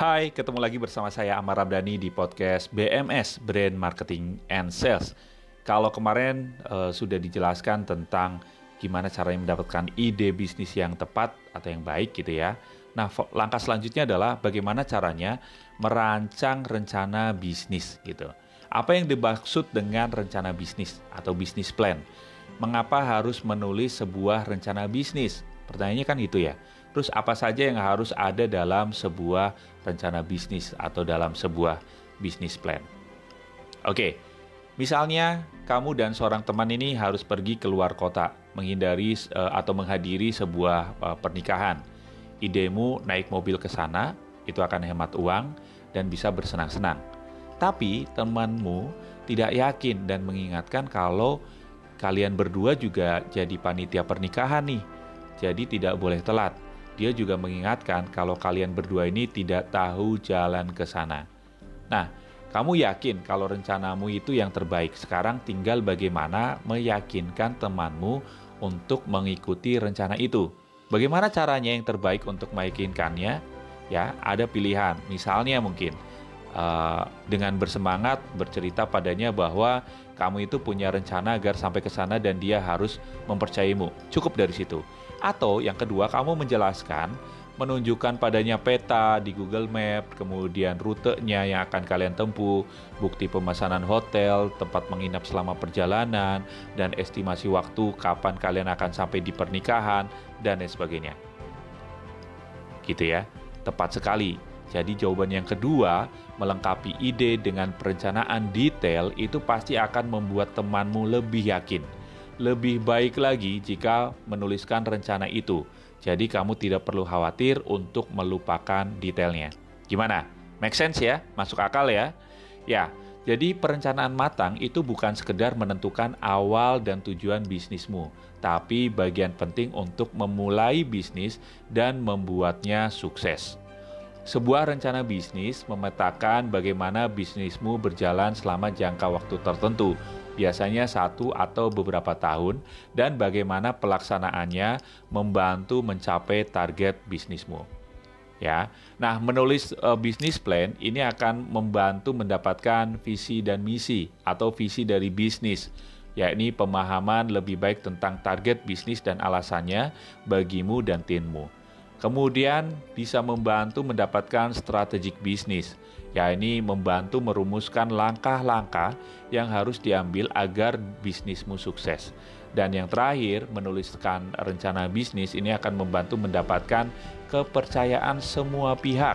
Hai, ketemu lagi bersama saya Amar Ramdhani di podcast BMS Brand Marketing and Sales. Kalau kemarin uh, sudah dijelaskan tentang gimana caranya mendapatkan ide bisnis yang tepat atau yang baik gitu ya. Nah, langkah selanjutnya adalah bagaimana caranya merancang rencana bisnis gitu. Apa yang dimaksud dengan rencana bisnis atau bisnis plan? Mengapa harus menulis sebuah rencana bisnis? Pertanyaannya kan itu ya. Terus apa saja yang harus ada dalam sebuah rencana bisnis atau dalam sebuah bisnis plan? Oke, misalnya kamu dan seorang teman ini harus pergi ke luar kota, menghindari uh, atau menghadiri sebuah uh, pernikahan. Idemu naik mobil ke sana, itu akan hemat uang dan bisa bersenang-senang. Tapi temanmu tidak yakin dan mengingatkan kalau kalian berdua juga jadi panitia pernikahan nih. Jadi tidak boleh telat dia juga mengingatkan kalau kalian berdua ini tidak tahu jalan ke sana. Nah, kamu yakin kalau rencanamu itu yang terbaik. Sekarang tinggal bagaimana meyakinkan temanmu untuk mengikuti rencana itu. Bagaimana caranya yang terbaik untuk meyakinkannya? Ya, ada pilihan. Misalnya mungkin uh, dengan bersemangat bercerita padanya bahwa kamu itu punya rencana agar sampai ke sana dan dia harus mempercayaimu. Cukup dari situ. Atau yang kedua, kamu menjelaskan, menunjukkan padanya peta di Google Map, kemudian rutenya yang akan kalian tempuh, bukti pemesanan hotel, tempat menginap selama perjalanan, dan estimasi waktu kapan kalian akan sampai di pernikahan, dan lain sebagainya. Gitu ya, tepat sekali. Jadi jawaban yang kedua, melengkapi ide dengan perencanaan detail itu pasti akan membuat temanmu lebih yakin lebih baik lagi jika menuliskan rencana itu. Jadi kamu tidak perlu khawatir untuk melupakan detailnya. Gimana? Make sense ya? Masuk akal ya? Ya, jadi perencanaan matang itu bukan sekedar menentukan awal dan tujuan bisnismu, tapi bagian penting untuk memulai bisnis dan membuatnya sukses. Sebuah rencana bisnis memetakan bagaimana bisnismu berjalan selama jangka waktu tertentu, biasanya satu atau beberapa tahun, dan bagaimana pelaksanaannya membantu mencapai target bisnismu. Ya, nah menulis uh, bisnis plan ini akan membantu mendapatkan visi dan misi atau visi dari bisnis, yakni pemahaman lebih baik tentang target bisnis dan alasannya bagimu dan timmu. Kemudian bisa membantu mendapatkan strategik bisnis, yakni membantu merumuskan langkah-langkah yang harus diambil agar bisnismu sukses. Dan yang terakhir, menuliskan rencana bisnis ini akan membantu mendapatkan kepercayaan semua pihak,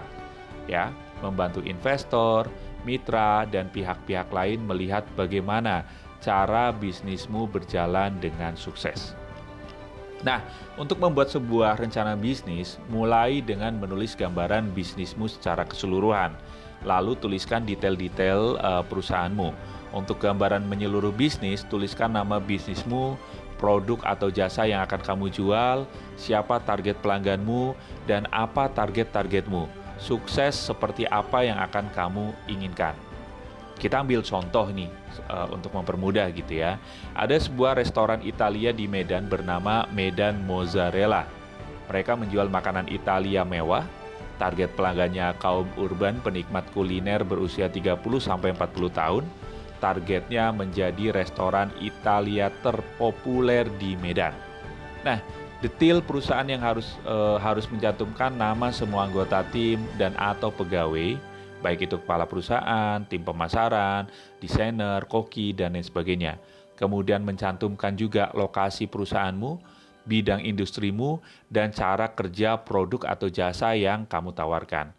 ya, membantu investor, mitra, dan pihak-pihak lain melihat bagaimana cara bisnismu berjalan dengan sukses. Nah, untuk membuat sebuah rencana bisnis, mulai dengan menulis gambaran bisnismu secara keseluruhan. Lalu tuliskan detail-detail uh, perusahaanmu. Untuk gambaran menyeluruh bisnis, tuliskan nama bisnismu, produk atau jasa yang akan kamu jual, siapa target pelangganmu, dan apa target-targetmu. Sukses seperti apa yang akan kamu inginkan. Kita ambil contoh nih uh, untuk mempermudah gitu ya. Ada sebuah restoran Italia di Medan bernama Medan Mozzarella. Mereka menjual makanan Italia mewah. Target pelanggannya kaum urban penikmat kuliner berusia 30 sampai 40 tahun. Targetnya menjadi restoran Italia terpopuler di Medan. Nah, detail perusahaan yang harus uh, harus mencantumkan nama semua anggota tim dan atau pegawai baik itu kepala perusahaan, tim pemasaran, desainer, koki, dan lain sebagainya. Kemudian mencantumkan juga lokasi perusahaanmu, bidang industrimu, dan cara kerja produk atau jasa yang kamu tawarkan.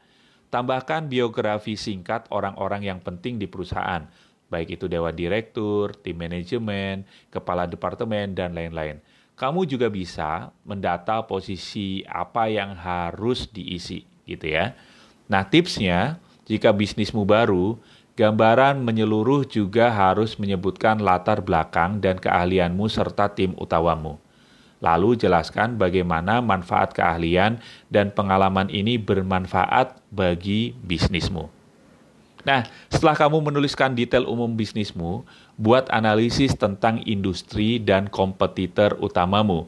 Tambahkan biografi singkat orang-orang yang penting di perusahaan, baik itu dewan direktur, tim manajemen, kepala departemen, dan lain-lain. Kamu juga bisa mendata posisi apa yang harus diisi, gitu ya. Nah, tipsnya jika bisnismu baru, gambaran menyeluruh juga harus menyebutkan latar belakang dan keahlianmu serta tim utamamu. Lalu jelaskan bagaimana manfaat keahlian dan pengalaman ini bermanfaat bagi bisnismu. Nah, setelah kamu menuliskan detail umum bisnismu, buat analisis tentang industri dan kompetitor utamamu.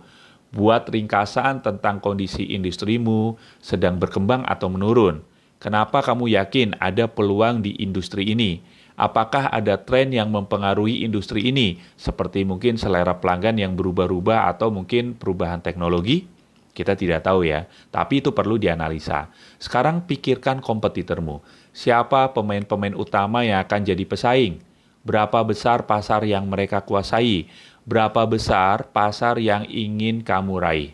Buat ringkasan tentang kondisi industrimu sedang berkembang atau menurun Kenapa kamu yakin ada peluang di industri ini? Apakah ada tren yang mempengaruhi industri ini, seperti mungkin selera pelanggan yang berubah-ubah atau mungkin perubahan teknologi? Kita tidak tahu ya, tapi itu perlu dianalisa. Sekarang pikirkan kompetitormu. Siapa pemain-pemain utama yang akan jadi pesaing? Berapa besar pasar yang mereka kuasai? Berapa besar pasar yang ingin kamu raih?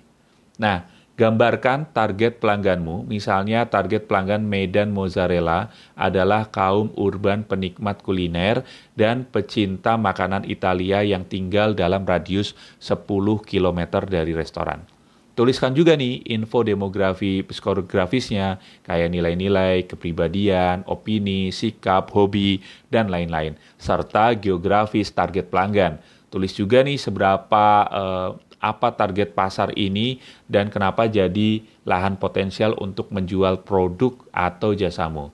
Nah, gambarkan target pelangganmu. Misalnya target pelanggan Medan Mozzarella adalah kaum urban penikmat kuliner dan pecinta makanan Italia yang tinggal dalam radius 10 km dari restoran. Tuliskan juga nih info demografi psikografisnya, kayak nilai-nilai, kepribadian, opini, sikap, hobi, dan lain-lain. Serta geografis target pelanggan. Tulis juga nih seberapa eh, apa target pasar ini dan kenapa jadi lahan potensial untuk menjual produk atau jasamu.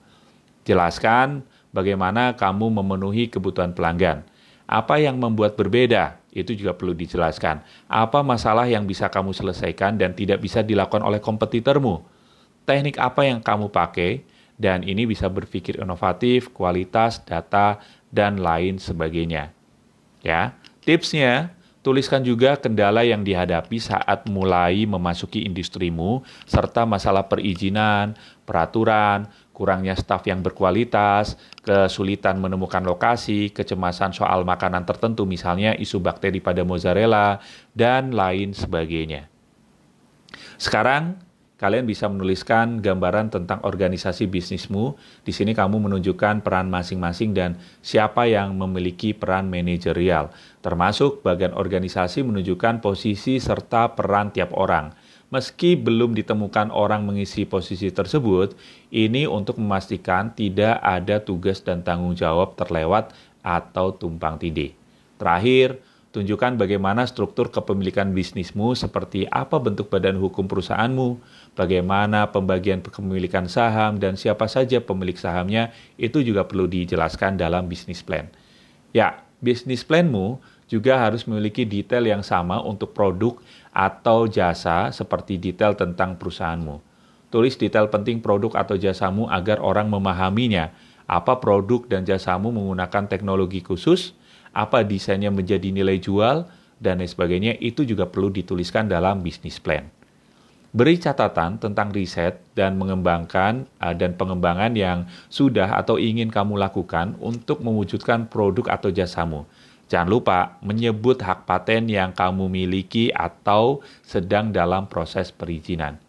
Jelaskan bagaimana kamu memenuhi kebutuhan pelanggan. Apa yang membuat berbeda? Itu juga perlu dijelaskan. Apa masalah yang bisa kamu selesaikan dan tidak bisa dilakukan oleh kompetitormu? Teknik apa yang kamu pakai? Dan ini bisa berpikir inovatif, kualitas, data, dan lain sebagainya. Ya, tipsnya tuliskan juga kendala yang dihadapi saat mulai memasuki industrimu, serta masalah perizinan, peraturan, kurangnya staf yang berkualitas, kesulitan menemukan lokasi, kecemasan soal makanan tertentu misalnya isu bakteri pada mozzarella, dan lain sebagainya. Sekarang, kalian bisa menuliskan gambaran tentang organisasi bisnismu. Di sini kamu menunjukkan peran masing-masing dan siapa yang memiliki peran manajerial, termasuk bagian organisasi menunjukkan posisi serta peran tiap orang. Meski belum ditemukan orang mengisi posisi tersebut, ini untuk memastikan tidak ada tugas dan tanggung jawab terlewat atau tumpang tindih. Terakhir, tunjukkan bagaimana struktur kepemilikan bisnismu seperti apa bentuk badan hukum perusahaanmu, bagaimana pembagian kepemilikan saham, dan siapa saja pemilik sahamnya, itu juga perlu dijelaskan dalam bisnis plan. Ya, bisnis planmu juga harus memiliki detail yang sama untuk produk atau jasa seperti detail tentang perusahaanmu. Tulis detail penting produk atau jasamu agar orang memahaminya. Apa produk dan jasamu menggunakan teknologi khusus, apa desainnya menjadi nilai jual, dan lain sebagainya, itu juga perlu dituliskan dalam bisnis plan. Beri catatan tentang riset dan mengembangkan uh, dan pengembangan yang sudah atau ingin kamu lakukan untuk mewujudkan produk atau jasamu. Jangan lupa menyebut hak paten yang kamu miliki atau sedang dalam proses perizinan.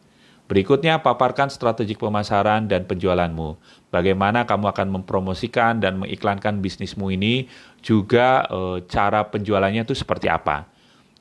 Berikutnya, paparkan strategi pemasaran dan penjualanmu. Bagaimana kamu akan mempromosikan dan mengiklankan bisnismu ini, juga e, cara penjualannya itu seperti apa.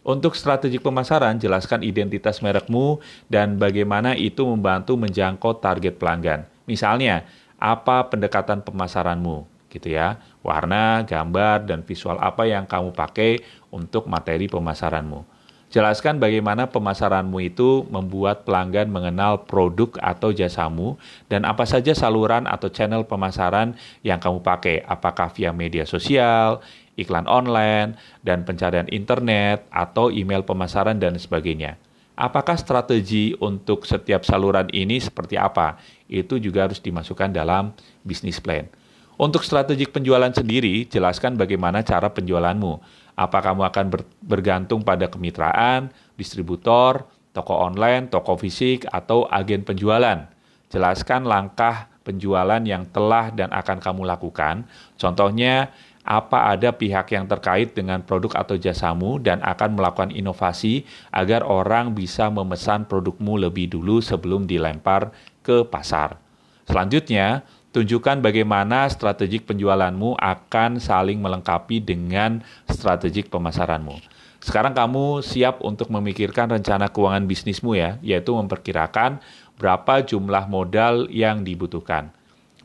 Untuk strategi pemasaran, jelaskan identitas merekmu dan bagaimana itu membantu menjangkau target pelanggan. Misalnya, apa pendekatan pemasaranmu? gitu ya. Warna, gambar, dan visual apa yang kamu pakai untuk materi pemasaranmu. Jelaskan bagaimana pemasaranmu itu membuat pelanggan mengenal produk atau jasamu dan apa saja saluran atau channel pemasaran yang kamu pakai, apakah via media sosial, iklan online, dan pencarian internet, atau email pemasaran dan sebagainya. Apakah strategi untuk setiap saluran ini seperti apa? Itu juga harus dimasukkan dalam bisnis plan. Untuk strategi penjualan sendiri, jelaskan bagaimana cara penjualanmu. Apa kamu akan ber, bergantung pada kemitraan, distributor, toko online, toko fisik, atau agen penjualan. Jelaskan langkah penjualan yang telah dan akan kamu lakukan. Contohnya, apa ada pihak yang terkait dengan produk atau jasamu dan akan melakukan inovasi agar orang bisa memesan produkmu lebih dulu sebelum dilempar ke pasar. Selanjutnya, Tunjukkan bagaimana strategik penjualanmu akan saling melengkapi dengan strategik pemasaranmu. Sekarang kamu siap untuk memikirkan rencana keuangan bisnismu ya, yaitu memperkirakan berapa jumlah modal yang dibutuhkan.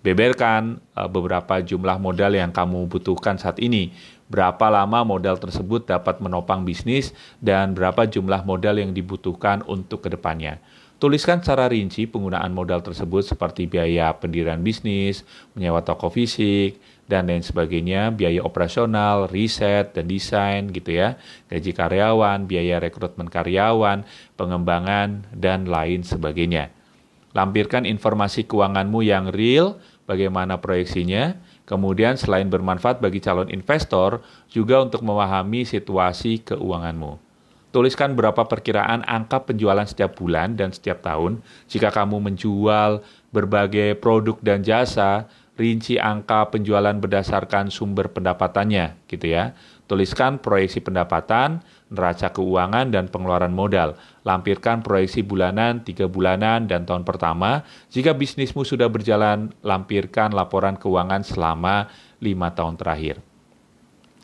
Beberkan e, beberapa jumlah modal yang kamu butuhkan saat ini, berapa lama modal tersebut dapat menopang bisnis, dan berapa jumlah modal yang dibutuhkan untuk ke depannya. Tuliskan secara rinci penggunaan modal tersebut seperti biaya pendirian bisnis, menyewa toko fisik, dan lain sebagainya, biaya operasional, riset, dan desain gitu ya, gaji karyawan, biaya rekrutmen karyawan, pengembangan, dan lain sebagainya. Lampirkan informasi keuanganmu yang real, bagaimana proyeksinya. Kemudian selain bermanfaat bagi calon investor, juga untuk memahami situasi keuanganmu. Tuliskan berapa perkiraan angka penjualan setiap bulan dan setiap tahun. Jika kamu menjual berbagai produk dan jasa, rinci angka penjualan berdasarkan sumber pendapatannya, gitu ya. Tuliskan proyeksi pendapatan, neraca keuangan, dan pengeluaran modal. Lampirkan proyeksi bulanan, tiga bulanan, dan tahun pertama. Jika bisnismu sudah berjalan, lampirkan laporan keuangan selama lima tahun terakhir.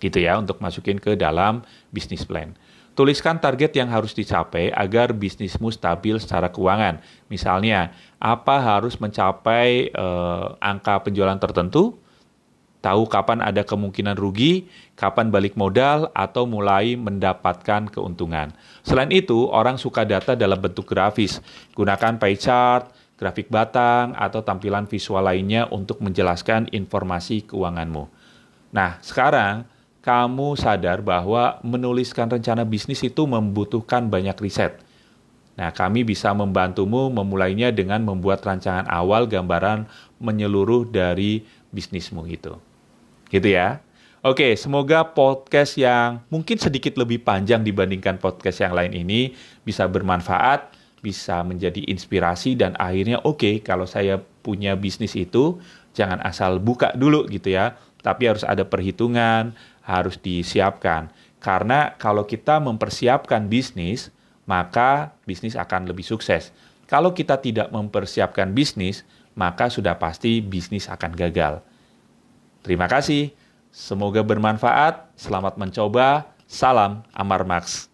Gitu ya, untuk masukin ke dalam bisnis plan. Tuliskan target yang harus dicapai agar bisnismu stabil secara keuangan. Misalnya, apa harus mencapai eh, angka penjualan tertentu, tahu kapan ada kemungkinan rugi, kapan balik modal, atau mulai mendapatkan keuntungan. Selain itu, orang suka data dalam bentuk grafis. Gunakan pie chart, grafik batang, atau tampilan visual lainnya untuk menjelaskan informasi keuanganmu. Nah, sekarang kamu sadar bahwa menuliskan rencana bisnis itu membutuhkan banyak riset. Nah, kami bisa membantumu memulainya dengan membuat rancangan awal gambaran menyeluruh dari bisnismu itu. Gitu ya. Oke, semoga podcast yang mungkin sedikit lebih panjang dibandingkan podcast yang lain ini bisa bermanfaat, bisa menjadi inspirasi dan akhirnya oke okay, kalau saya punya bisnis itu jangan asal buka dulu gitu ya, tapi harus ada perhitungan, harus disiapkan. Karena kalau kita mempersiapkan bisnis, maka bisnis akan lebih sukses. Kalau kita tidak mempersiapkan bisnis, maka sudah pasti bisnis akan gagal. Terima kasih. Semoga bermanfaat. Selamat mencoba. Salam Amar Max.